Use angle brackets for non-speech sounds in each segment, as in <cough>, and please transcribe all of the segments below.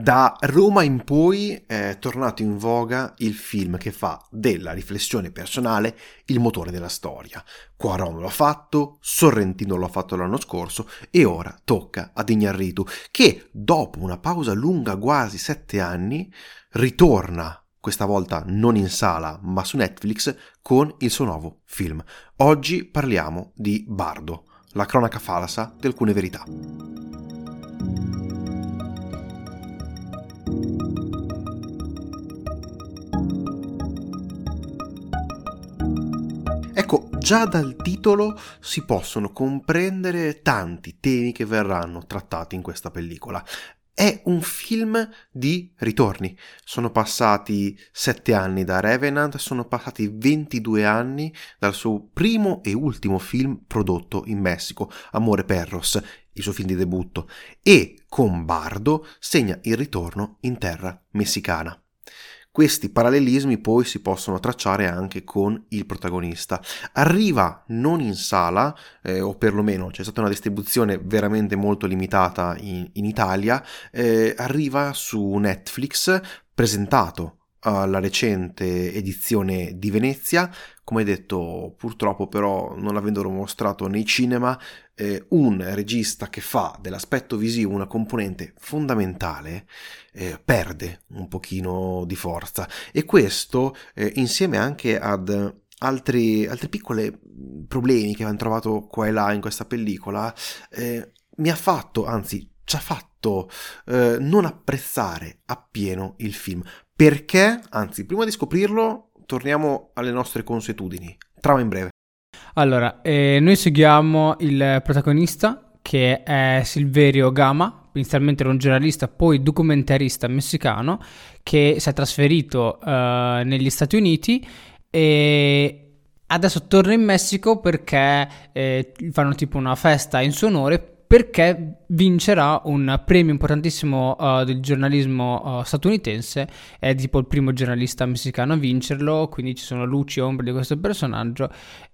Da Roma in poi è tornato in voga il film che fa della riflessione personale il motore della storia. Quaron l'ha fatto, Sorrentino l'ha fatto l'anno scorso e ora tocca ad Ignarritu che dopo una pausa lunga quasi sette anni ritorna questa volta non in sala ma su Netflix con il suo nuovo film. Oggi parliamo di Bardo, la cronaca falsa di alcune verità. Già dal titolo si possono comprendere tanti temi che verranno trattati in questa pellicola. È un film di ritorni. Sono passati sette anni da Revenant, sono passati 22 anni dal suo primo e ultimo film prodotto in Messico, Amore Perros, il suo film di debutto, e con Bardo segna il ritorno in terra messicana. Questi parallelismi poi si possono tracciare anche con il protagonista. Arriva non in sala, eh, o perlomeno c'è stata una distribuzione veramente molto limitata in, in Italia, eh, arriva su Netflix presentato alla recente edizione di Venezia. Come detto, purtroppo però non avendolo mostrato nei cinema, eh, un regista che fa dell'aspetto visivo una componente fondamentale eh, perde un pochino di forza e questo eh, insieme anche ad altri, altri piccoli problemi che hanno trovato qua e là in questa pellicola eh, mi ha fatto, anzi ci ha fatto eh, non apprezzare appieno il film perché, anzi, prima di scoprirlo, torniamo alle nostre consuetudini. Trama in breve. Allora, eh, noi seguiamo il protagonista che è Silverio Gama, inizialmente era un giornalista, poi documentarista messicano che si è trasferito uh, negli Stati Uniti e adesso torna in Messico perché eh, fanno tipo una festa in suo onore perché vincerà un premio importantissimo uh, del giornalismo uh, statunitense, è tipo il primo giornalista messicano a vincerlo, quindi ci sono luci e ombre di questo personaggio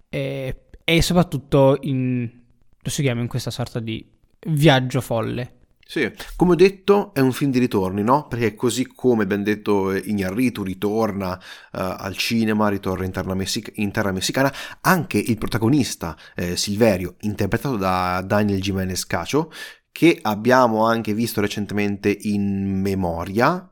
e, e soprattutto in, lo seguiamo in questa sorta di viaggio folle. Sì, come ho detto è un film di ritorni, no? Perché così come ben detto Iñárritu ritorna uh, al cinema, ritorna in terra, messic- in terra, messicana, anche il protagonista eh, Silverio, interpretato da Daniel Jiménez Cacho, che abbiamo anche visto recentemente in Memoria,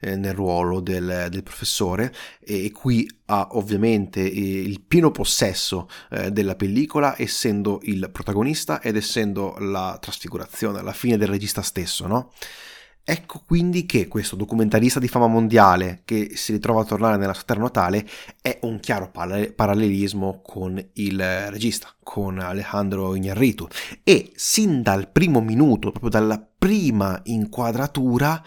eh, nel ruolo del, del professore e, qui ha ovviamente eh, il pieno possesso eh, della pellicola essendo il protagonista ed essendo la trasfigurazione, la fine del regista stesso, no? Ecco quindi che questo documentarista di fama mondiale che si ritrova a tornare nella sua terra natale è un chiaro parallelismo con il regista, con Alejandro Iñárritu e sin dal primo minuto, proprio dalla prima inquadratura,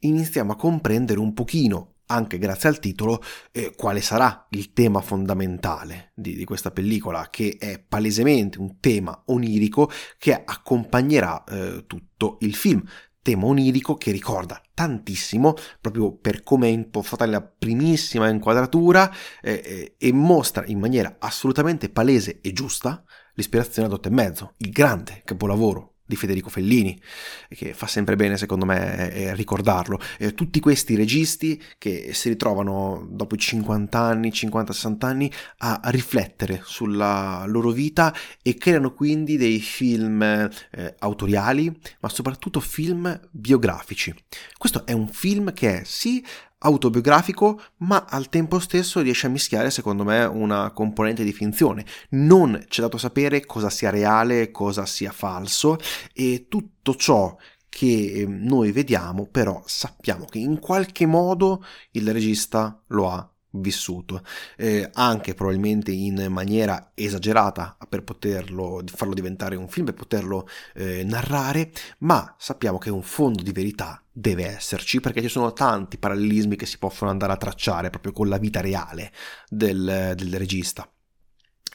iniziamo a comprendere un pochino, anche grazie al titolo, eh, quale sarà il tema fondamentale di, di, questa pellicola, che è palesemente un tema onirico che accompagnerà eh, tutto il film. Tema onirico che ricorda tantissimo proprio per come è impostata la primissima inquadratura eh, eh, e mostra in maniera assolutamente palese e giusta l'ispirazione ad otto e mezzo, il grande capolavoro di Federico Fellini, che fa sempre bene secondo me ricordarlo. Tutti questi registi che si ritrovano dopo i 50 anni, 50-60 anni a riflettere sulla loro vita e creano quindi dei film eh, autoriali, ma soprattutto film biografici. Questo è un film che è sì autobiografico, ma al tempo stesso riesce a mischiare, secondo me, una componente di finzione. Non c'è dato sapere cosa sia reale, cosa sia falso, e tutto ciò che ehm, noi vediamo, però sappiamo che in qualche modo il regista lo ha vissuto, eh, anche probabilmente in maniera esagerata per poterlo farlo diventare un film, per poterlo eh, narrare, ma sappiamo che un fondo di verità deve esserci perché ci sono tanti parallelismi che si possono andare a tracciare proprio con la vita reale del, del regista.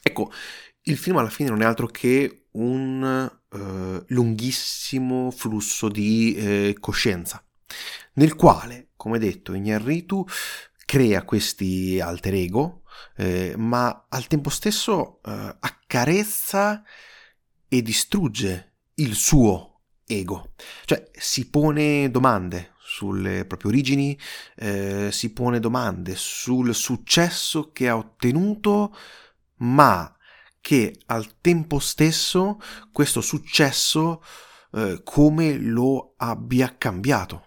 Ecco, il film alla fine non è altro che un uh, lunghissimo flusso di uh, coscienza, nel quale, come detto, Iñárritu crea questi alter ego, eh, ma al tempo stesso eh, accarezza e distrugge il suo ego, cioè si pone domande sulle proprie origini, eh, si pone domande sul successo che ha ottenuto, ma che al tempo stesso questo successo eh, come lo abbia cambiato.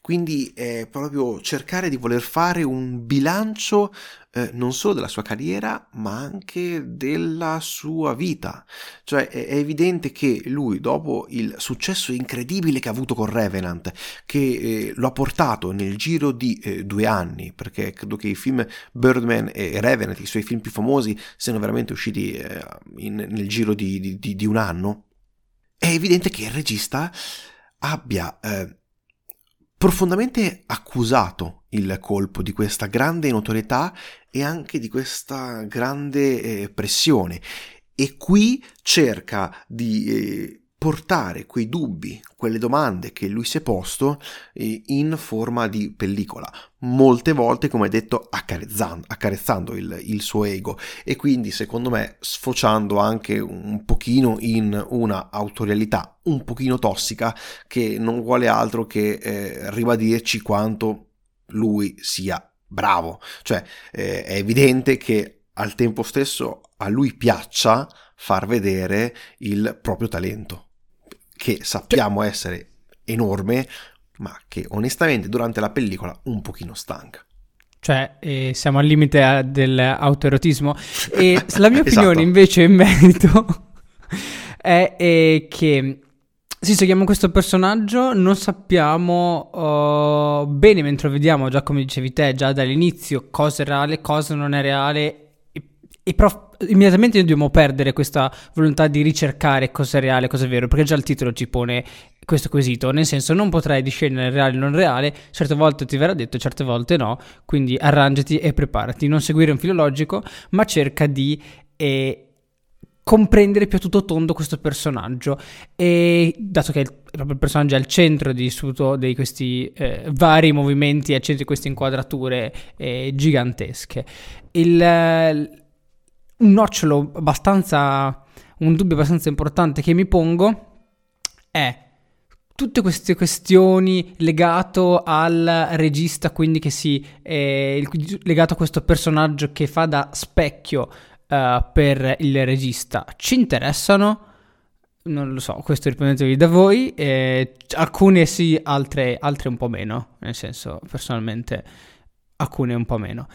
Quindi è proprio cercare di voler fare un bilancio eh, non solo della sua carriera, ma anche della sua vita. Cioè è, è, evidente che lui, dopo il successo incredibile che ha avuto con Revenant, che eh, lo ha portato nel giro di eh, due anni, perché credo che i film Birdman e Revenant, i suoi film più famosi, siano veramente usciti eh, in, nel giro di, di, di, un anno, è evidente che il regista abbia eh, profondamente accusato il colpo di questa grande notorietà e anche di questa grande eh, pressione. E qui cerca di eh, portare quei dubbi, quelle domande che lui si è posto eh, in forma di pellicola, molte volte, come detto, accarezzando, accarezzando il, il, suo ego e quindi, secondo me, sfociando anche un pochino in una autorialità un pochino tossica che non vuole altro che eh, ribadirci quanto lui sia bravo. Cioè, eh, è evidente che al tempo stesso a lui piaccia far vedere il proprio talento che sappiamo essere enorme, ma che onestamente durante la pellicola un pochino stanca. Cioè, eh, siamo al limite a, dell'autoerotismo. E <laughs> la mia opinione esatto. invece in merito <laughs> è, è, che sì, seguiamo questo personaggio, non sappiamo uh, bene mentre lo vediamo, già come dicevi te, già dall'inizio, cosa è reale, cosa non è reale e però immediatamente dobbiamo perdere questa volontà di ricercare cosa è reale, cosa è vero, perché già il titolo ci pone questo quesito, nel senso non potrai discernere reale e non reale, certe volte ti verrà detto, certe volte no, quindi arrangiati e preparati, non seguire un filologico, ma cerca di eh, comprendere più a tutto tondo questo personaggio. E dato che il, proprio il personaggio è al centro di, di questi eh, vari movimenti, al centro di queste inquadrature eh, gigantesche. Il, un nocciolo abbastanza, un dubbio abbastanza importante che mi pongo è tutte queste questioni legato al regista, quindi che si è legato a questo personaggio che fa da specchio uh, per il regista, ci interessano? Non lo so, questo rispondetevi da voi. Eh, alcune sì, altre, altre un po' meno. Nel senso, personalmente, alcune un po' meno.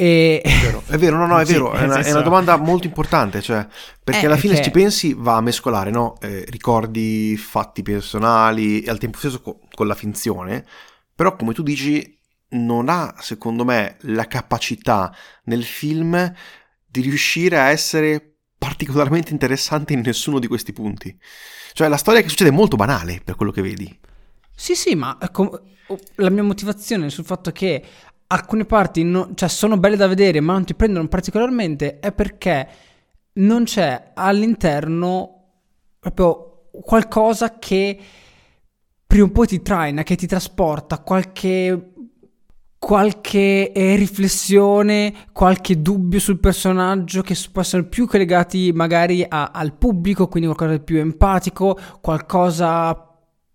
E... È vero, è vero, no, no, è <laughs> sì, vero, è una, è una, domanda molto importante, cioè, perché eh, alla fine, perché... se ci pensi, va a mescolare, no? Eh, ricordi, fatti personali e al tempo stesso co- con la finzione, però come tu dici, non ha, secondo me, la capacità nel film di riuscire a essere particolarmente interessante in nessuno di questi punti. Cioè, la storia che succede è molto banale, per quello che vedi. Sì, sì, ma com- la mia motivazione sul fatto che alcune parti no, cioè, sono belle da vedere ma non ti prendono particolarmente è perché non c'è all'interno proprio qualcosa che prima o poi ti traina, che ti trasporta, qualche, qualche eh, riflessione, qualche dubbio sul personaggio che può essere più che legati magari a, al pubblico, quindi qualcosa di più empatico, qualcosa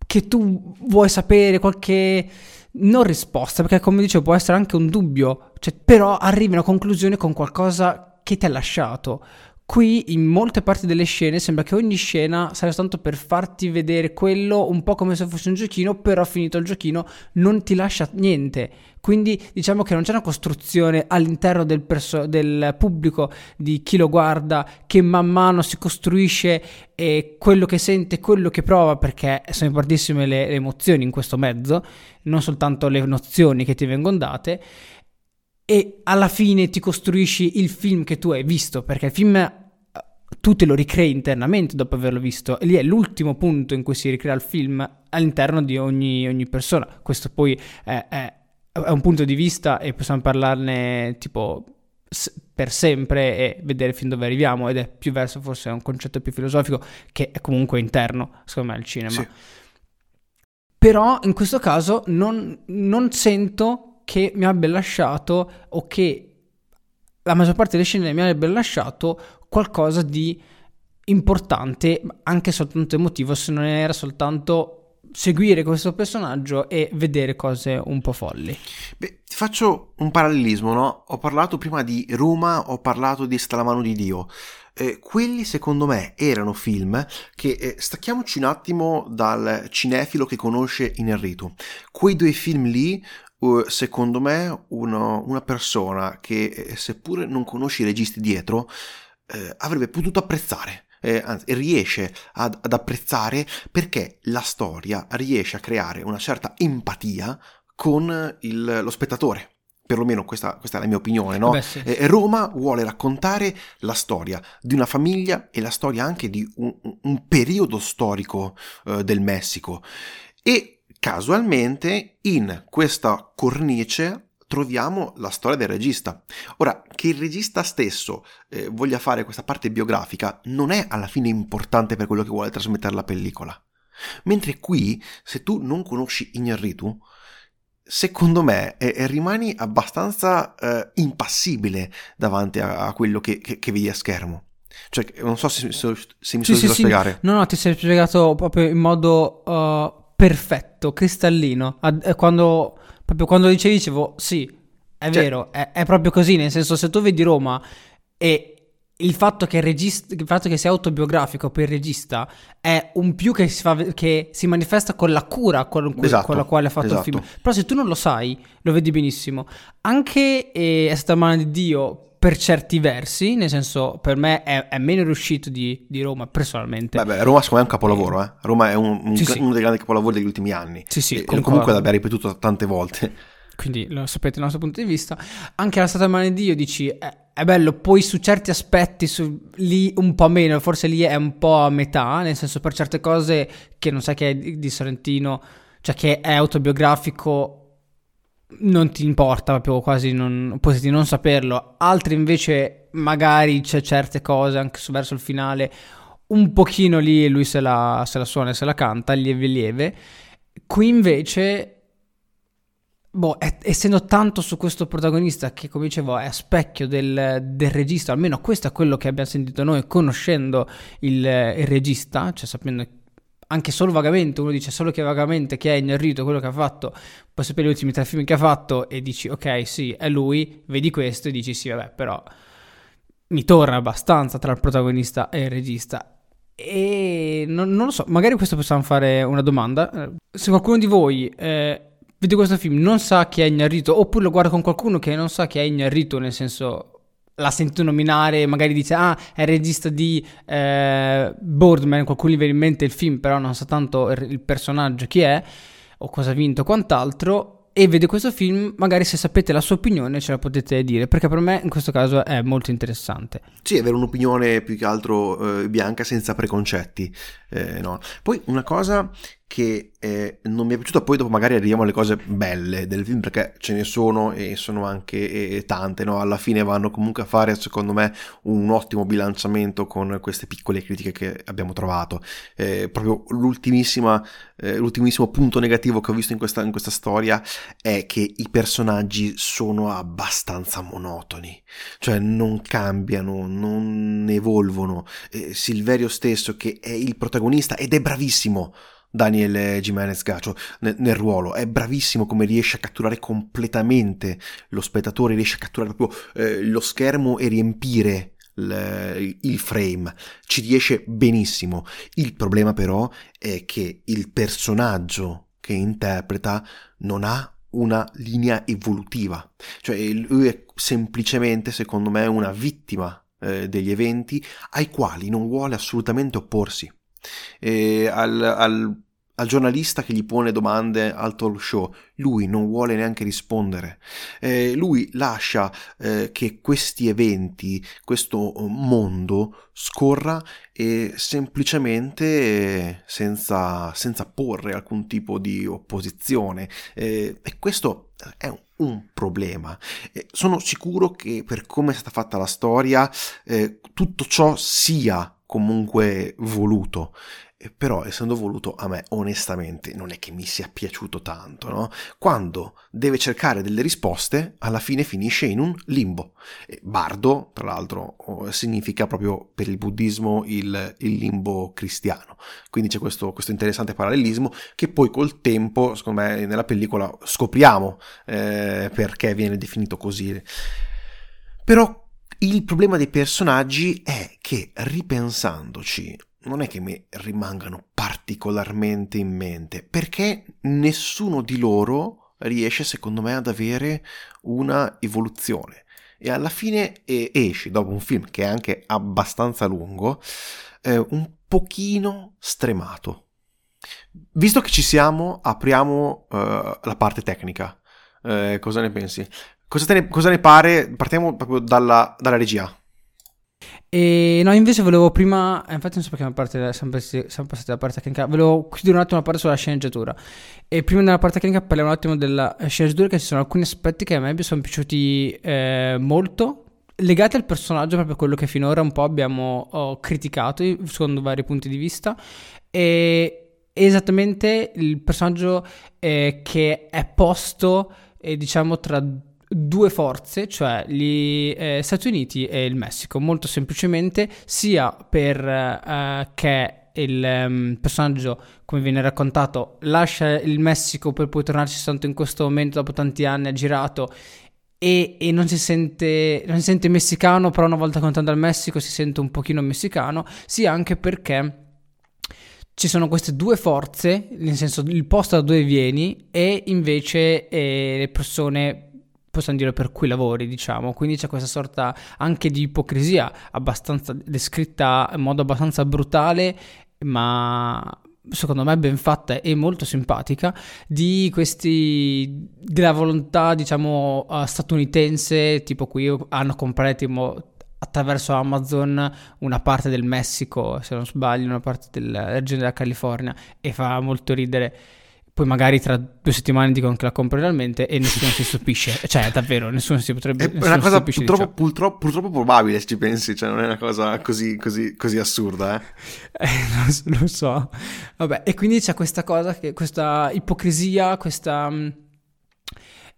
che tu vuoi sapere, qualche non risposta, perché come dicevo può essere anche un dubbio, cioè, però arrivi a una conclusione con qualcosa che ti ha lasciato. Qui in molte parti delle scene sembra che ogni scena sia soltanto per farti vedere quello un po' come se fosse un giochino, però finito il giochino non ti lascia niente. Quindi diciamo che non c'è una costruzione all'interno del, perso- del pubblico di chi lo guarda che man mano si costruisce eh, quello che sente, quello che prova, perché sono importantissime le, le emozioni in questo mezzo, non soltanto le nozioni che ti vengono date e alla fine ti costruisci il film che tu hai visto, perché il film eh, tu te lo ricrei internamente dopo averlo visto e lì è l'ultimo punto in cui si ricrea il film all'interno di ogni, ogni persona. Questo poi è, è, è, un punto di vista e possiamo parlarne tipo per sempre e vedere fin dove arriviamo ed è più verso forse un concetto più filosofico che è comunque interno secondo me al cinema. Sì. Però in questo caso non, non sento che mi abbia lasciato o che la maggior parte delle scene mi abbia lasciato qualcosa di importante, anche soltanto emotivo, se non era soltanto seguire questo personaggio e vedere cose un po' folli. Beh, ti faccio un parallelismo, no? Ho parlato prima di Roma, ho parlato di Sta la mano di Dio. Eh, quelli secondo me erano film che eh, stacchiamoci un attimo dal cinefilo che conosce Inerritu. Quei due film lì Uh, secondo me uno, una persona che eh, seppure non conosce i registi dietro eh, avrebbe potuto apprezzare eh, anzi riesce ad, ad, apprezzare perché la storia riesce a creare una certa empatia con il, lo spettatore. Perlomeno questa, questa, è la mia opinione, no? Beh, sì. eh, Roma vuole raccontare la storia di una famiglia e la storia anche di un, un periodo storico eh, del Messico. E casualmente in questa cornice troviamo la storia del regista. Ora, che il regista stesso eh, voglia fare questa parte biografica non è alla fine importante per quello che vuole trasmettere la pellicola. Mentre qui, se tu non conosci Iñárritu, secondo me eh, rimani abbastanza eh, impassibile davanti a, a quello che, che, che, vedi a schermo. Cioè, non so se, se, se mi sì, sono sì, spiegare. No, no, ti sei spiegato proprio in modo uh, perfetto, cristallino. Ad, eh, quando proprio quando dicevi, dicevo, sì, è cioè, vero, è, è, proprio così, nel senso se tu vedi Roma e il fatto che, il, regista, il fatto che sia autobiografico per il regista è un più che si, fa, che si manifesta con la cura con, esatto, con la quale ha fatto esatto. il film. Però se tu non lo sai, lo vedi benissimo. Anche eh, È stata mano di Dio per certi versi, nel senso per me è, è meno riuscito di, di, Roma personalmente. Beh, Roma secondo me è un capolavoro, eh. Roma è un, un, sì, uno dei grandi capolavori degli ultimi anni. Sì, sì, e, comunque l'abbiamo ripetuto tante volte. Quindi lo sapete il nostro punto di vista. Anche la Stata Mano di Dio dici è, è, bello, poi su certi aspetti su, lì un po' meno, forse lì è un po' a metà, nel senso per certe cose che non sai che è di, di Sorrentino, cioè che è autobiografico non ti importa proprio quasi, non, potresti non saperlo. Altri invece magari c'è certe cose anche su, verso il finale, un pochino lì lui se la, se la suona e se la canta, lieve lieve. Qui invece boh, essendo tanto su questo protagonista che, come dicevo, è a specchio del, del, regista, almeno questo è quello che abbiamo sentito noi conoscendo il, il regista, cioè sapendo anche solo vagamente, uno dice solo che vagamente che è Ignarrito quello che ha fatto, poi sapere gli ultimi tre film che ha fatto e dici ok sì è lui, vedi questo e dici sì vabbè però mi torna abbastanza tra il protagonista e il regista. E non, non lo so, magari questo possiamo fare una domanda, se qualcuno di voi eh, vede questo film non sa chi è Ignarrito oppure lo guarda con qualcuno che non sa chi è Ignarrito nel senso l'ha sentito nominare, magari dice ah è il regista di eh, Boardman, qualcuno gli viene in mente il film, però non sa tanto il personaggio chi è o cosa ha vinto quant'altro e vede questo film, magari se sapete la sua opinione ce la potete dire, perché per me in questo caso è molto interessante. Sì, avere un'opinione più che altro eh, bianca senza preconcetti. Eh, no. Poi una cosa che eh, non mi è piaciuta, poi dopo magari arriviamo alle cose belle del film perché ce ne sono e sono anche eh, tante, no? alla fine vanno comunque a fare secondo me un ottimo bilanciamento con queste piccole critiche che abbiamo trovato. Eh, proprio eh, l'ultimissimo punto negativo che ho visto in questa, in questa storia è che i personaggi sono abbastanza monotoni, cioè non cambiano, non evolvono. Eh, Silverio stesso che è il protagonista ed è bravissimo Daniel Jimenez Gacio nel, nel, ruolo, è bravissimo come riesce a catturare completamente lo spettatore, riesce a catturare proprio eh, lo schermo e riempire il, il frame, ci riesce benissimo. Il problema però è che il personaggio che interpreta non ha una linea evolutiva, cioè lui è semplicemente, secondo me, una vittima eh, degli eventi ai quali non vuole assolutamente opporsi. E al, al al giornalista che gli pone domande al talk show. Lui non vuole neanche rispondere. Eh, lui lascia eh, che questi eventi, questo mondo scorra e semplicemente eh, senza, senza, porre alcun tipo di opposizione. Eh, e questo è un, un problema. Eh, sono sicuro che per come è stata fatta la storia, eh, tutto ciò sia comunque voluto però essendo voluto a me onestamente non è che mi sia piaciuto tanto, no? Quando deve cercare delle risposte, alla fine finisce in un limbo. Bardo, tra l'altro, significa proprio per il buddismo il, il limbo cristiano. Quindi c'è questo, questo, interessante parallelismo che poi col tempo, secondo me, nella pellicola scopriamo eh, perché viene definito così. Però il problema dei personaggi è che ripensandoci non è che mi rimangano particolarmente in mente, perché nessuno di loro riesce secondo me ad avere una evoluzione e alla fine eh, esce dopo un film che è anche abbastanza lungo eh, un pochino stremato. Visto che ci siamo, apriamo uh, la parte tecnica. Eh, cosa ne pensi? Cosa, ne, cosa, ne, pare? Partiamo proprio dalla, dalla regia. E no, invece volevo prima, eh, infatti non so perché una parte, siamo, siamo passati dalla parte tecnica, volevo chiudere un attimo la parte sulla sceneggiatura. E prima della parte tecnica parliamo un attimo della sceneggiatura, che ci sono alcuni aspetti che a me mi sono piaciuti eh, molto, legati al personaggio, proprio quello che finora un po' abbiamo oh, criticato, secondo vari punti di vista. E esattamente il personaggio eh, che è posto, eh, diciamo, tra due forze, cioè gli eh, Stati Uniti e il Messico, molto semplicemente sia perché eh, il um, personaggio, come viene raccontato, lascia il Messico per poi tornarci soltanto in questo momento, dopo tanti anni ha girato e, e non, si sente, non si sente messicano, però una volta contato al Messico si sente un pochino messicano, sia anche perché ci sono queste due forze, nel senso il posto da dove vieni e invece eh, le persone possiamo dire per cui lavori, diciamo. Quindi c'è questa sorta anche di ipocrisia abbastanza descritta in modo abbastanza brutale, ma secondo me ben fatta e molto simpatica di questi della volontà diciamo uh, statunitense tipo qui hanno comprato attraverso Amazon una parte del Messico se non sbaglio una parte della regione della California e fa molto ridere poi magari tra due settimane dicono che la compro realmente e nessuno si stupisce. <laughs> Cioè, davvero, nessuno si potrebbe... È una cosa purtroppo, purtroppo, purtroppo, probabile, se ci pensi, cioè non è una cosa così, così, così assurda, eh. eh <laughs> lo, lo, so. Vabbè, e quindi c'è questa cosa, che, questa ipocrisia, questa... Mm,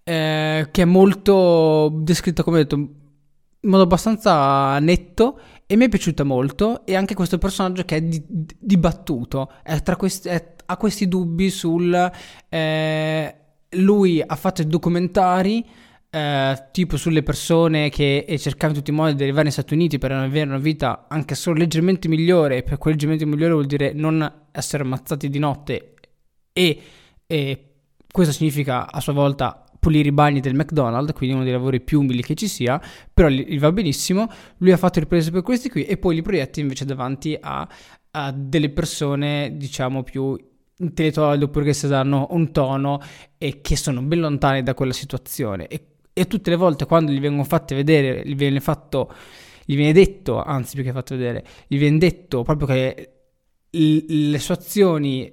eh, che è molto descritta, come ho detto, in modo abbastanza netto e mi è piaciuta molto e anche questo personaggio che è di, dibattuto, è tra questi... È ha questi dubbi sul... Eh, lui ha fatto documentari eh, tipo sulle persone che cercavano in tutti i modi di arrivare negli Stati Uniti per avere una vita anche solo leggermente migliore e per quel leggermente migliore vuol dire non essere ammazzati di notte e, e questo significa a sua volta pulire i bagni del McDonald's, quindi uno dei lavori più umili che ci sia, però gli, va benissimo, lui ha fatto riprese per questi qui e poi li proietti invece davanti a, a delle persone diciamo più intellettuali oppure che si danno un tono e che sono ben lontani da quella situazione. E, e tutte le volte quando gli vengono fatte vedere, gli viene fatto, gli viene detto, anzi più che fatto vedere, gli viene detto proprio che l- le sue azioni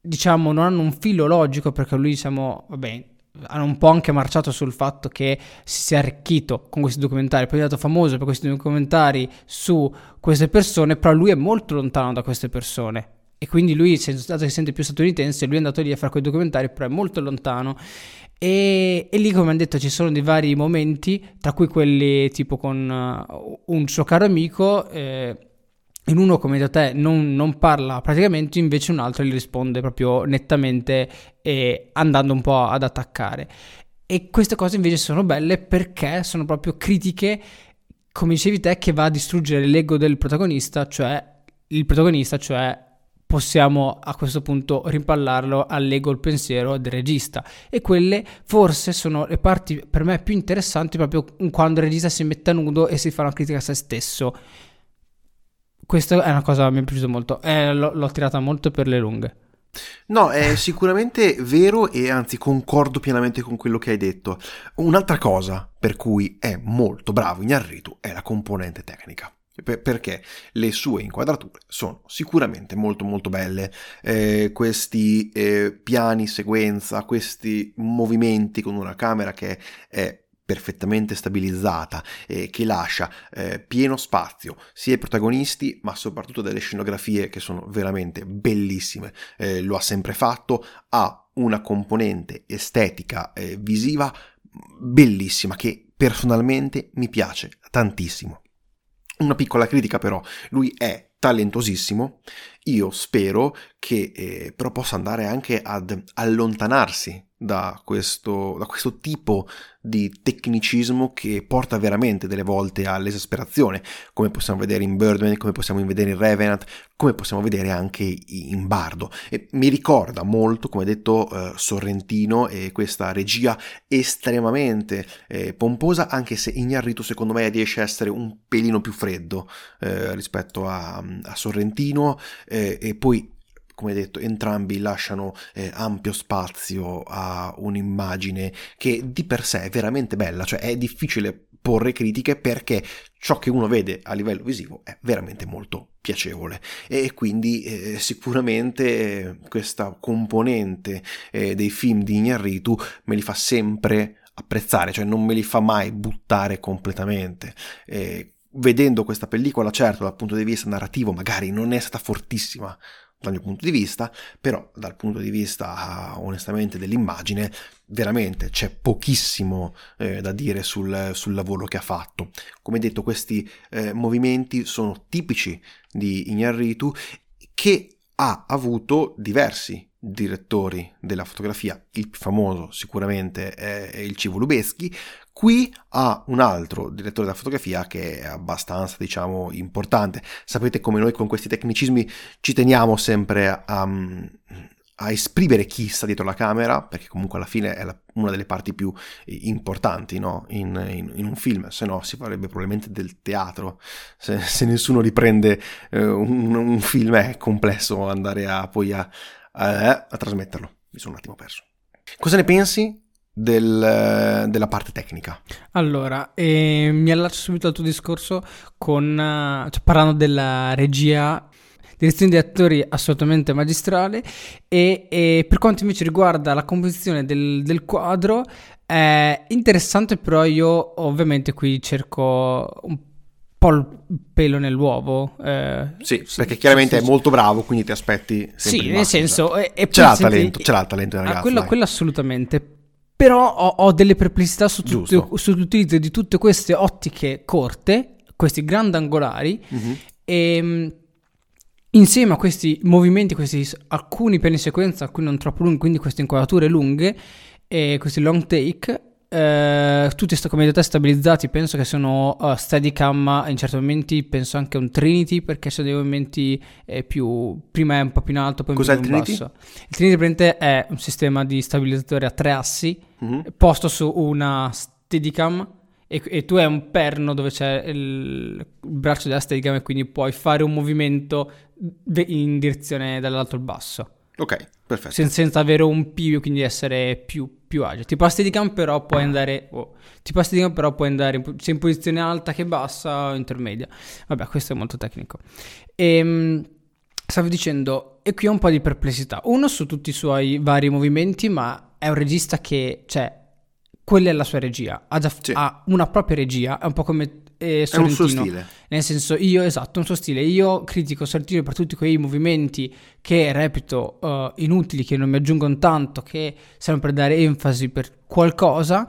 diciamo non hanno un filo logico perché lui diciamo vabbè hanno un po' anche marciato sul fatto che si sia arricchito con questi documentari, poi è diventato famoso per questi documentari su queste persone, però lui è molto lontano da queste persone e quindi lui, dato che si sente più statunitense, lui è andato lì a fare quei documentari, però è molto lontano. E, e lì, come hanno detto, ci sono dei vari momenti, tra cui quelli tipo con uh, un suo caro amico. Eh, in uno, come da te, non, non, parla praticamente, invece un altro gli risponde proprio nettamente e andando un po' ad attaccare. E queste cose invece sono belle perché sono proprio critiche, come dicevi te, che va a distruggere l'ego del protagonista, cioè il protagonista, cioè possiamo a questo punto rimpallarlo all'ego il pensiero del regista. E quelle forse sono le parti per me più interessanti proprio quando il regista si mette a nudo e si fa una critica a se stesso. Questa è una cosa che mi è piaciuta molto. Eh, l'ho, l'ho tirata molto per le lunghe. No, è sicuramente vero e anzi concordo pienamente con quello che hai detto. Un'altra cosa per cui è molto bravo Ignarritu è la componente tecnica perché le sue inquadrature sono sicuramente molto molto belle, eh, questi eh, piani sequenza, questi movimenti con una camera che è perfettamente stabilizzata, eh, che lascia eh, pieno spazio sia ai protagonisti, ma soprattutto delle scenografie che sono veramente bellissime. Eh, lo ha sempre fatto, ha una componente estetica e visiva bellissima che personalmente mi piace tantissimo. Una piccola critica però, lui è talentosissimo, io spero che eh, però possa andare anche ad allontanarsi da questo, da questo tipo di tecnicismo che porta veramente delle volte all'esasperazione, come possiamo vedere in Birdman, come possiamo vedere in Revenant, come possiamo vedere anche in Bardo. E mi ricorda molto, come detto, eh, Sorrentino e questa regia estremamente eh, pomposa, anche se Ignarritu secondo me riesce a essere un pelino più freddo eh, rispetto a, a Sorrentino eh, e poi come detto, entrambi lasciano eh, ampio spazio a un'immagine che di per sé è veramente bella, cioè è difficile porre critiche perché ciò che uno vede a livello visivo è veramente molto piacevole e quindi eh, sicuramente questa componente eh, dei film di Ignarritu me li fa sempre apprezzare, cioè non me li fa mai buttare completamente. Vedendo questa pellicola, certo, dal punto di vista narrativo, magari non è stata fortissima dal mio punto di vista, però dal punto di vista onestamente dell'immagine veramente c'è pochissimo eh, da dire sul, sul, lavoro che ha fatto. Come detto questi eh, movimenti sono tipici di Ignarritu che ha avuto diversi direttori della fotografia, il più famoso sicuramente è il Civo Lubeschi, qui ha un altro direttore della fotografia che è abbastanza diciamo importante. Sapete come noi con questi tecnicismi ci teniamo sempre a, a esprimere chi sta dietro la camera, perché comunque alla fine è la, una delle parti più importanti no? in, in, in, un film, se no si farebbe probabilmente del teatro, se, se nessuno riprende eh, un, un, film è complesso andare a, poi a, a, a trasmetterlo. Mi sono un attimo perso. Cosa ne pensi del, della parte tecnica? Allora, eh, mi allaccio subito al tuo discorso con, cioè, parlando della regia direzione di attori assolutamente magistrale e, e, per quanto invece riguarda la composizione del, del, quadro è interessante però io ovviamente qui cerco un po' il pelo nell'uovo. Eh, sì, sì, perché chiaramente sì, è molto bravo, quindi ti aspetti... Sì, nel senso... E, e c'è, senti, talento, c'è il talento, ragazzo. Ah, quello, quello, assolutamente. Però ho, ho delle perplessità su tutto, sull'utilizzo di tutte queste ottiche corte, questi grandangolari, mm-hmm. e insieme a questi movimenti, questi alcuni piani sequenza, alcuni non troppo lunghi, quindi queste inquadrature lunghe, e questi long take, eh, tutti come detto stabilizzati penso che sono uh, Steadicam in certi momenti penso anche un Trinity perché sono dei movimenti eh, più prima è un po' più in alto poi Cos'è più in basso il Trinity è un sistema di stabilizzatore a tre assi mm-hmm. posto su una Steadicam e, e, tu hai un perno dove c'è il, il braccio della Steadicam e quindi puoi fare un movimento in direzione dall'alto al basso ok perfetto Sen- senza avere un più quindi essere più più agile. Tipo a Steadicam però puoi andare... Oh, a Steadicam però puoi andare sia in posizione alta che bassa o intermedia. Vabbè, questo è molto tecnico. E, ehm, stavo dicendo, e qui ho un po' di perplessità. Uno su tutti i suoi vari movimenti, ma è un regista che, cioè, quella è la sua regia. Ha, già, sì. ha una propria regia, è un po' come eh, Sorrentino. È un suo stile. Nel senso, io, esatto, un suo stile. Io critico Sorrentino per tutti quei movimenti che reputo uh, inutili, che non mi aggiungono tanto, che servono per dare enfasi per qualcosa,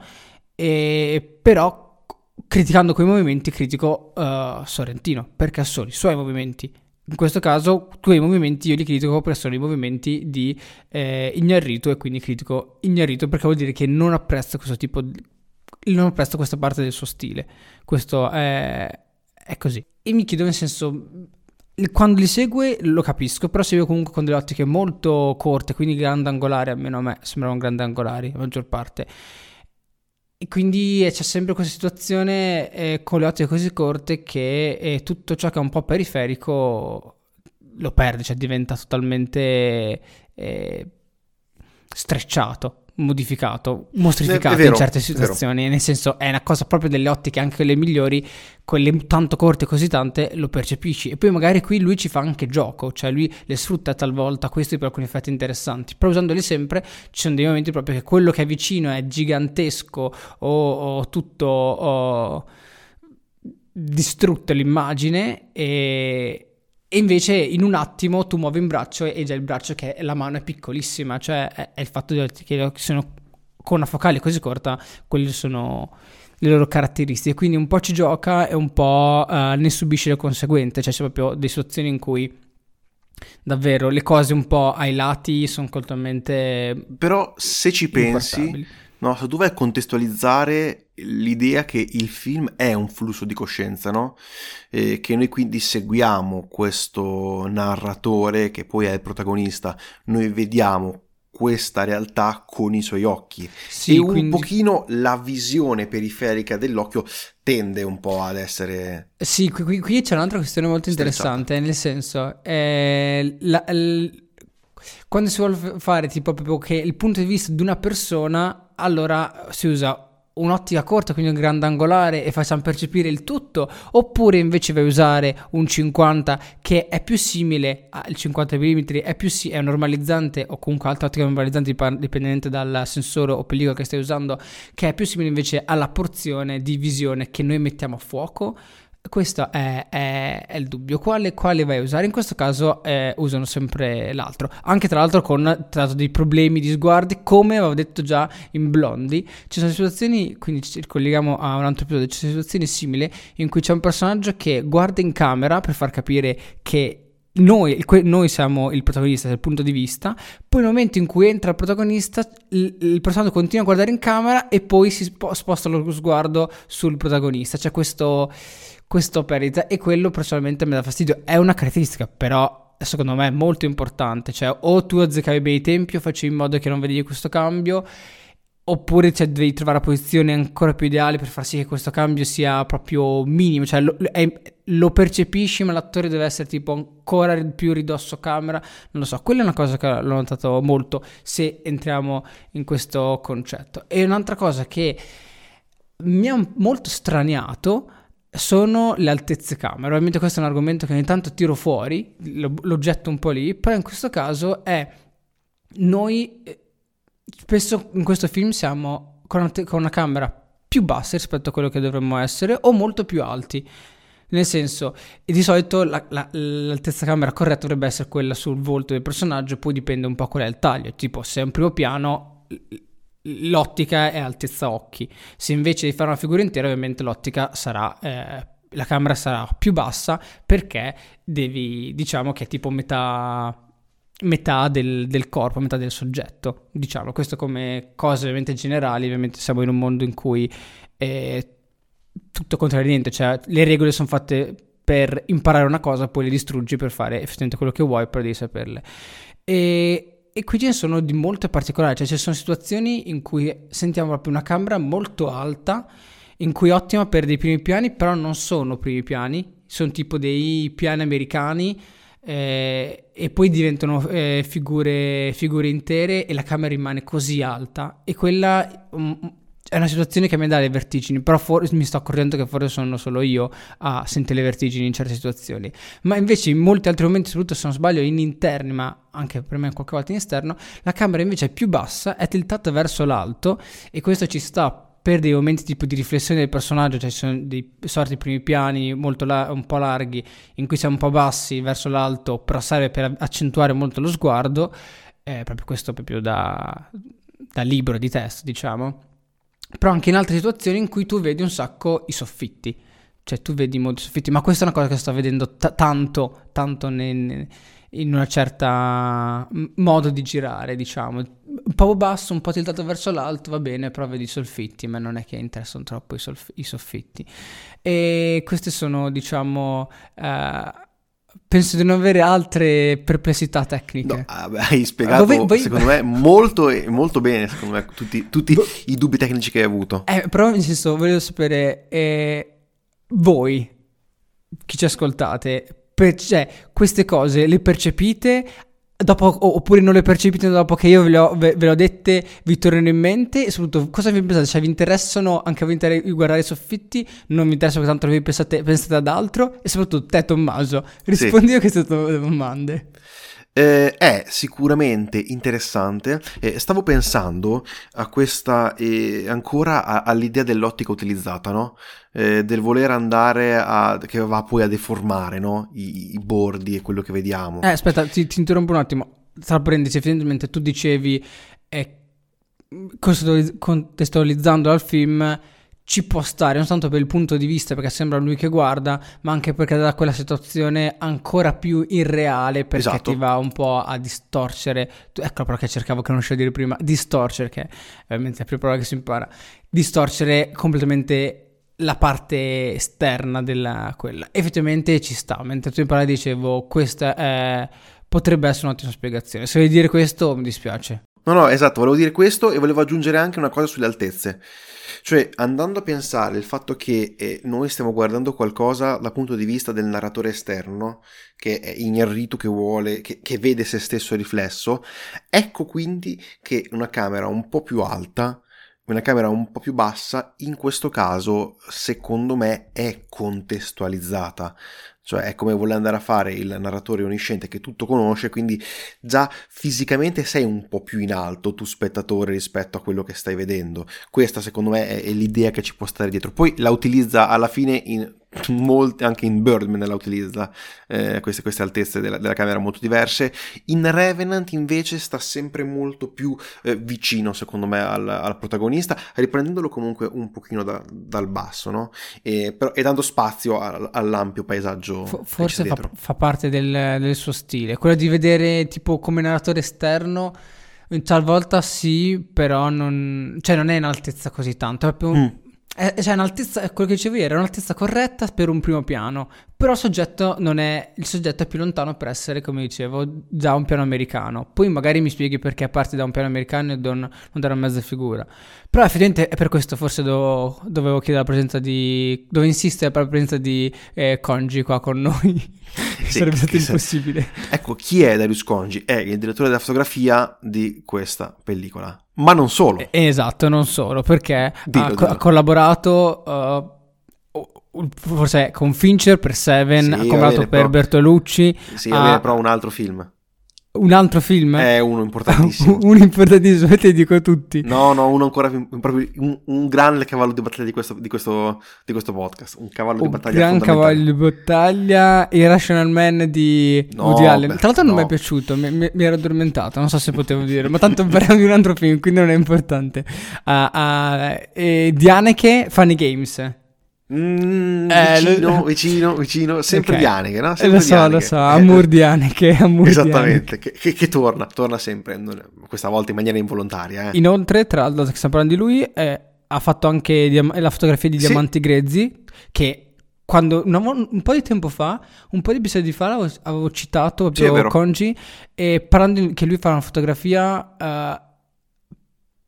e, però criticando quei movimenti critico uh, Sorrentino, perché sono i suoi movimenti. In questo caso, quei movimenti io li critico perché sono i movimenti di eh, Ignarrito e quindi critico Ignarrito perché vuol dire che non apprezzo questo tipo di non apprezzo questa parte del suo stile. Questo è, è così. E mi chiedo nel senso, quando li segue lo capisco, però segue comunque con delle ottiche molto corte, quindi grande angolari, almeno a me sembrano grandi angolari, la maggior parte. E quindi eh, c'è sempre questa situazione eh, con le ottiche così corte che eh, tutto ciò che è un po' periferico lo perde, cioè diventa totalmente eh, strecciato modificato, mostrificato in certe situazioni, nel senso è una cosa proprio delle ottiche, anche le migliori, quelle tanto corte così tante, lo percepisci. E poi magari qui lui ci fa anche gioco, cioè lui le sfrutta talvolta questi per alcuni effetti interessanti, però usandoli sempre ci sono dei momenti proprio che quello che è vicino è gigantesco o, o tutto... O distrutto l'immagine e, e invece in un attimo tu muovi un braccio e già il braccio che è, la mano è piccolissima, cioè è, è il fatto che sono con una focale così corta, quelle sono le loro caratteristiche. Quindi un po' ci gioca e un po' uh, ne subisce le conseguenze, cioè c'è proprio delle situazioni in cui davvero le cose un po' ai lati sono totalmente... Però se ci pensi No, se tu vai a contestualizzare l'idea che il film è un flusso di coscienza, no? E che noi quindi seguiamo questo narratore che poi è il protagonista, noi vediamo questa realtà con i suoi occhi. Sì, e un quindi... pochino la visione periferica dell'occhio tende un po' ad essere sì qui, qui c'è un'altra questione molto interessante nel senso eh, la, l quando si vuole fare tipo proprio che il punto di vista di una persona, allora si usa un'ottica corta, quindi un grandangolare e facciamo percepire il tutto, oppure invece vai a usare un 50 che è più simile al 50 mm, è, più si- è normalizzante o comunque altra ottica normalizzante dipendente dal sensore o pellicola che stai usando, che è più simile invece alla porzione di visione che noi mettiamo a fuoco questo è, è, è, il dubbio. Quale, quale, vai a usare? In questo caso eh, usano sempre l'altro. Anche tra l'altro con tra dei problemi di sguardi, come avevo detto già in Blondi. Ci sono situazioni, quindi ci ricolleghiamo a un altro episodio, ci sono situazioni simili in cui c'è un personaggio che guarda in camera per far capire che noi, noi, siamo il protagonista dal punto di vista, poi nel momento in cui entra il protagonista, il, il personaggio continua a guardare in camera e poi si sposta lo sguardo sul protagonista. C'è questo questo perdita e quello personalmente mi dà fastidio. È una caratteristica, però secondo me è molto importante. Cioè, o tu azzeccavi bene i tempi o facevi in modo che non vedi questo cambio, oppure cioè, devi trovare la posizione ancora più ideale per far sì che questo cambio sia proprio minimo. Cioè, è, lo percepisci, ma l'attore deve essere tipo ancora più ridosso camera. Non lo so, quella è una cosa che l'ho notato molto se entriamo in questo concetto. E un'altra cosa che mi ha molto straniato sono le altezze camera. Ovviamente questo è un argomento che ogni tanto tiro fuori, lo, lo getto un po' lì, però in questo caso è noi eh, spesso in questo film siamo con una, con una camera più bassa rispetto a quello che dovremmo essere o molto più alti. Nel senso, di solito la, la, l'altezza camera corretta dovrebbe essere quella sul volto del personaggio, poi dipende un po' qual è il taglio. Tipo, se è un primo piano, l'ottica è altezza occhi. Se invece di fare una figura intera, ovviamente l'ottica sarà. Eh, la camera sarà più bassa perché devi, diciamo che è tipo metà, metà del, del, corpo, metà del soggetto. Diciamo, questo come cose ovviamente generali, ovviamente siamo in un mondo in cui è tutto niente, cioè le regole sono fatte per imparare una cosa, poi le distruggi per fare effettivamente quello che vuoi, però devi saperle. E e qui ce ne sono di molto particolari, cioè ci sono situazioni in cui sentiamo proprio una camera molto alta, in cui è ottima per dei primi piani, però non sono primi piani, sono tipo dei piani americani eh, e poi diventano eh, figure, figure, intere e la camera rimane così alta e quella um, è una situazione che mi dà le vertigini, però for- mi sto accorgendo che forse sono solo io a sentire le vertigini in certe situazioni. Ma invece in molti altri momenti, soprattutto se non sbaglio in interni, ma anche per me qualche volta in esterno, la camera invece è più bassa, è tiltata verso l'alto e questo ci sta per dei momenti tipo di riflessione del personaggio, cioè ci sono dei sorti primi piani molto la- un po' larghi in cui siamo un po' bassi verso l'alto, però serve per accentuare molto lo sguardo, è proprio questo proprio da, da libro di testo, diciamo però anche in altre situazioni in cui tu vedi un sacco i soffitti, cioè tu vedi molti soffitti, ma questa è una cosa che sto vedendo t- tanto, tanto ne, in una certa modo di girare, diciamo, un po' basso, un po' tiltato verso l'alto, va bene, però vedi i soffitti, ma non è che interessano troppo i, solf- i soffitti. E queste sono, diciamo... Uh, Penso di non avere altre perplessità tecniche. No, hai spiegato, voi, voi... secondo me, molto, molto bene, secondo me, tutti, tutti Bo... i dubbi tecnici che hai avuto. Eh, però, nel senso, voglio sapere, eh, voi, chi ci ascoltate, per, cioè, queste cose le percepite dopo, oppure non le percepite dopo che io ve le, ho, ve, ve le ho dette, vi tornano in mente e soprattutto cosa vi pensate? Cioè vi interessano anche a voi inter- guardare i soffitti? Non vi interessa tanto vi pensate, pensate ad altro? E soprattutto te Tommaso, rispondi sì. a queste domande. Eh, è sicuramente interessante. Eh, stavo pensando a questa, eh, ancora a, all'idea dell'ottica utilizzata, no? Eh, del voler andare a. che va poi a deformare no? I, I, bordi e quello che vediamo. Eh, aspetta, ti, ti interrompo un attimo. Parentesi, evidentemente tu dicevi, eh, contestualizzando al film ci può stare, non tanto per il punto di vista perché sembra lui che guarda, ma anche perché dà quella situazione ancora più irreale perché esatto. ti va un po' a distorcere, ecco che cercavo che non riuscivo a dire prima, distorcere, che è ovviamente la prima parola che si impara, distorcere completamente la parte esterna della quella. Effettivamente ci sta, mentre tu in dicevo questa è, potrebbe essere un'ottima spiegazione. Se vuoi dire questo mi dispiace. No, no, esatto, volevo dire questo e volevo aggiungere anche una cosa sulle altezze. Cioè, andando a pensare il fatto che eh, noi stiamo guardando qualcosa dal punto di vista del narratore esterno, che è ignarrito, che vuole, che, che vede se stesso riflesso, ecco quindi che una camera un po' più alta una camera un po' più bassa, in questo caso, secondo me, è contestualizzata. Cioè è come vuole andare a fare il narratore onnisciente che tutto conosce, quindi già fisicamente sei un po' più in alto tu spettatore rispetto a quello che stai vedendo. Questa secondo me è, è l'idea che ci può stare dietro. Poi la utilizza alla fine in molte, anche in Birdman la utilizza, eh, queste, queste, altezze della, della, camera molto diverse. In Revenant invece sta sempre molto più eh, vicino, secondo me, al, al, protagonista, riprendendolo comunque un pochino da, dal basso, no? E, però, e dando spazio a, all'ampio paesaggio. F- forse fa, fa, parte del, del, suo stile, quello di vedere tipo come narratore esterno. Talvolta sì, però non, cioè non è in altezza così tanto, è proprio mm è, cioè, un'altezza, quello che dicevo era un'altezza corretta per un primo piano, però il soggetto non è, il soggetto è più lontano per essere, come dicevo, da un piano americano. Poi magari mi spieghi perché parti da un piano americano e non, non da una mezza figura. Però effettivamente è per questo forse do, dovevo chiedere la presenza di, dovevo insistere per la presenza di eh, Congi qua con noi. <laughs> Sì, <laughs> Sarebbe stato impossibile. Ecco, chi è Darius Congi? È il direttore della fotografia di questa pellicola ma non solo. Esatto, non solo, perché dillo, ha, dillo. ha, collaborato... Uh, forse con Fincher per Seven, sì, ha collaborato per però, Bertolucci. Sì, ha, però un altro film. Un altro film? È uno importantissimo. <laughs> uno importantissimo, te dico tutti. No, no, uno ancora più, un, un grande cavallo di battaglia di questo, di questo, di questo podcast. Un cavallo un di battaglia Un gran cavallo di battaglia. Irrational Man di no, Woody Allen. Tra l'altro non mi è piaciuto, mi, mi, mi, ero addormentato, non so se potevo dire, ma tanto parliamo di un altro film, quindi non è importante. Uh, uh, di Haneke, Funny Games. Mm, eh, vicino, lo... <laughs> vicino, vicino, sempre okay. di Haneke, no? Sempre lo so, lo so, Amur di Haneke, Amur Esattamente, che, che, che, torna, torna sempre, questa volta in maniera involontaria. Eh. Inoltre, tra l'altro che stiamo parlando di lui, eh, ha fatto anche diam- la fotografia di Diamanti sì. Grezzi, che quando una, un po' di tempo fa, un po' di episodi fa, avevo, avevo citato proprio sì, Conji, e parlando che lui fa una fotografia... Uh,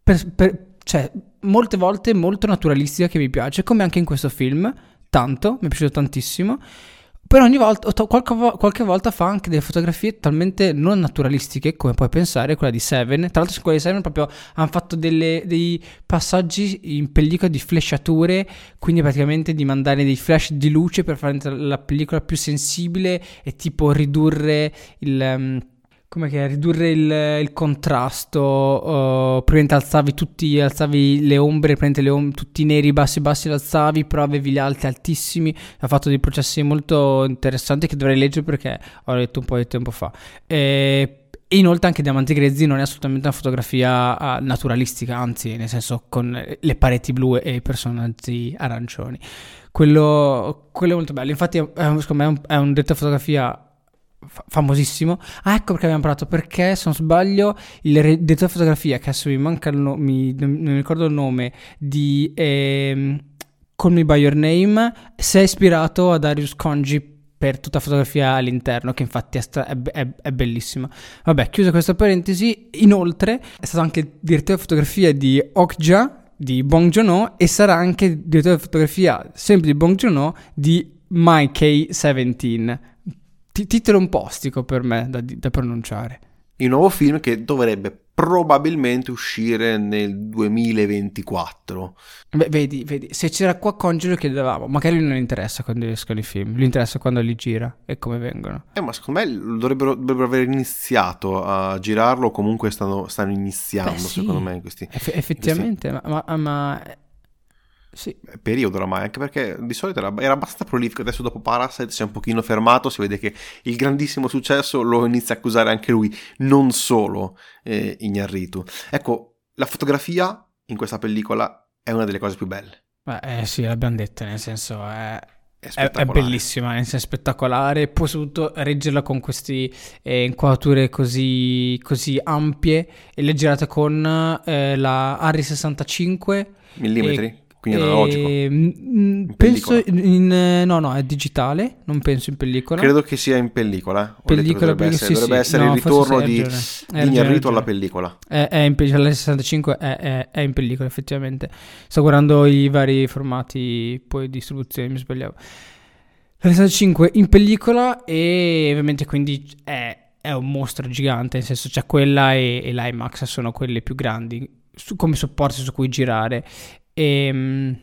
per, per, cioè, molte volte molto naturalistica che mi piace, come anche in questo film, tanto, mi è piaciuto tantissimo. Però ogni volta, qualche, qualche, volta fa anche delle fotografie talmente non naturalistiche, come puoi pensare, quella di Seven. Tra l'altro, su quella di Seven proprio hanno fatto delle, dei passaggi in pellicola di flashature, quindi praticamente di mandare dei flash di luce per fare la pellicola più sensibile e tipo ridurre il. Um, come che ridurre il, il contrasto, uh, prima alzavi tutti, alzavi le ombre, le om- tutti i neri bassi bassi li alzavi, però avevi gli alti altissimi, ha fatto dei processi molto interessanti che dovrei leggere perché ho letto un po' di tempo fa. E, inoltre anche Diamanti Grezzi non è assolutamente una fotografia uh, naturalistica, anzi nel senso con le pareti blu e i personaggi arancioni. Quello, quello è molto bello, infatti è, secondo me è un, è un detto fotografia famosissimo. Ah, ecco perché abbiamo parlato. Perché, se non sbaglio, il direttore di fotografia, che adesso mi manca il nome, non mi ricordo il nome, di ehm, Call Me By Your Name, si è ispirato a Darius Conji per tutta la fotografia all'interno, che infatti è, stra- è, è, è, bellissima. Vabbè, chiusa questa parentesi, inoltre è stato anche direttore di fotografia di Okja, di Bong Joon-ho, e sarà anche direttore di fotografia, sempre di Bong Joon-ho, di My K-17 T- titolo un po' ostico per me da, da pronunciare. il nuovo film che dovrebbe probabilmente uscire nel 2024. Beh, vedi, vedi, se c'era qua Congiuro chiedevamo, magari non interessa quando escono i film, gli interessa quando li gira e come vengono. Eh, ma secondo me dovrebbero, dovrebbero aver iniziato a girarlo, o comunque stanno, stanno iniziando, Beh, sì. secondo me, questi... Eff- effettivamente, questi... Ma, ma, ma, sì. periodo oramai, anche perché di solito era, era, abbastanza prolifico, adesso dopo Parasite si è un pochino fermato, si vede che il grandissimo successo lo inizia a accusare anche lui, non solo eh, Ignarritu. Ecco, la fotografia in questa pellicola è una delle cose più belle. Beh, eh, sì, l'abbiamo detto, nel senso è... È, è, bellissima, è spettacolare. Puoi soprattutto reggerla con queste eh, inquadrature così, così, ampie e le girate con eh, la Arri 65 millimetri quindi è analogico. E, in penso in, eh, no, no, è digitale, non penso in pellicola. Credo che sia in pellicola. pellicola dovrebbe essere, sì, dovrebbe sì. essere no, il ritorno di, di Ignarrito alla pellicola. È, è in pellicola, la 65 è, è, è, in pellicola effettivamente. Sto guardando i vari formati poi di distribuzione, mi sbagliavo. La 65 in pellicola e ovviamente quindi è, è un mostro gigante, nel senso c'è quella e, e l'IMAX sono quelle più grandi su, come supporti su cui girare e, ehm,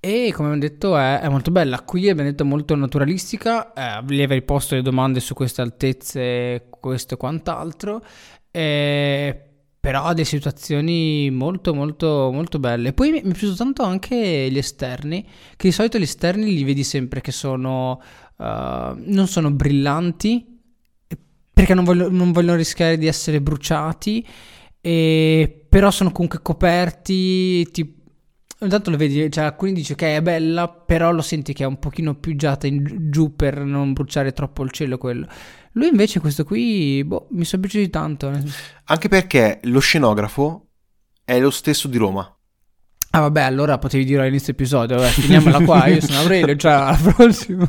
e come abbiamo detto è, è, molto bella. Qui abbiamo detto molto naturalistica. Eh, gli avrei posto le domande su queste altezze, questo e quant'altro. Eh, però ha delle situazioni molto molto molto belle. Poi mi, mi è piaciuto tanto anche gli esterni, che di solito gli esterni li vedi sempre che sono uh, non sono brillanti perché non, voglio, non vogliono rischiare di essere bruciati e, però sono comunque coperti. Tipo, intanto lo vedi, cioè alcuni dice che è bella, però lo senti che è un pochino pigiata in giù per non bruciare troppo il cielo quello. Lui invece questo qui, boh, mi sono piaciuto tanto. Anche perché lo scenografo è lo stesso di Roma. Ah vabbè, allora potevi dire all'inizio episodio, vabbè, finiamola qua, io sono Aurelio, cioè alla <laughs> prossima.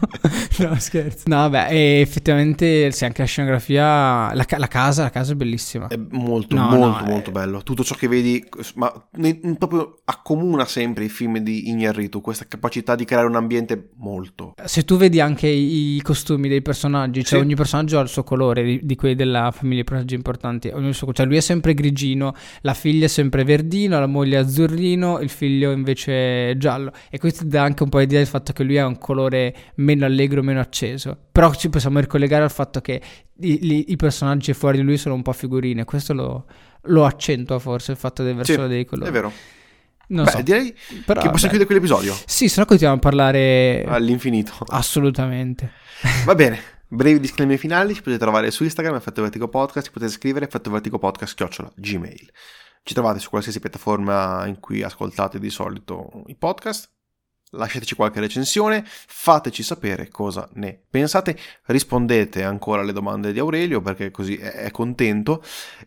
no, scherzo. No, vabbè, e effettivamente sì, anche la scenografia, la, la, casa, la casa è bellissima. È molto, no, molto, no, molto è... bello. Tutto ciò che vedi, ma ne, proprio accomuna sempre i film di Iñárritu, questa capacità di creare un ambiente molto. Se tu vedi anche i, i costumi dei personaggi, cioè sì. ogni personaggio ha il suo colore, di, di quelli della famiglia, i personaggi importanti, suo, cioè lui è sempre grigino, la figlia è sempre verdino, la moglie è azzurrino, il figlio invece giallo. E questo dà anche un po' l'idea del fatto che lui ha un colore meno allegro, meno acceso. Però ci possiamo ricollegare al fatto che i, i, i personaggi fuori di lui sono un po' figurine. Questo lo, lo accentua forse il fatto di aver solo dei colori. È vero. Non Beh, so. direi Però, che possiamo chiudere quell'episodio. Sì, se no continuiamo a parlare all'infinito. Assolutamente. Va bene. Brevi disclaimer finali, ci potete trovare su Instagram, Effetto Vertigo Podcast, ci potete scrivere Effetto Vertigo Podcast, chiocciola, gmail. Ci trovate su qualsiasi piattaforma in cui ascoltate di solito i podcast. Lasciateci qualche recensione, fateci sapere cosa ne pensate, rispondete ancora alle domande di Aurelio perché così è contento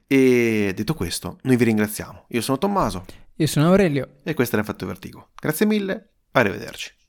e detto questo noi vi ringraziamo. Io sono Tommaso. Io sono Aurelio. E questo è l'effetto Vertigo. Grazie mille, arrivederci.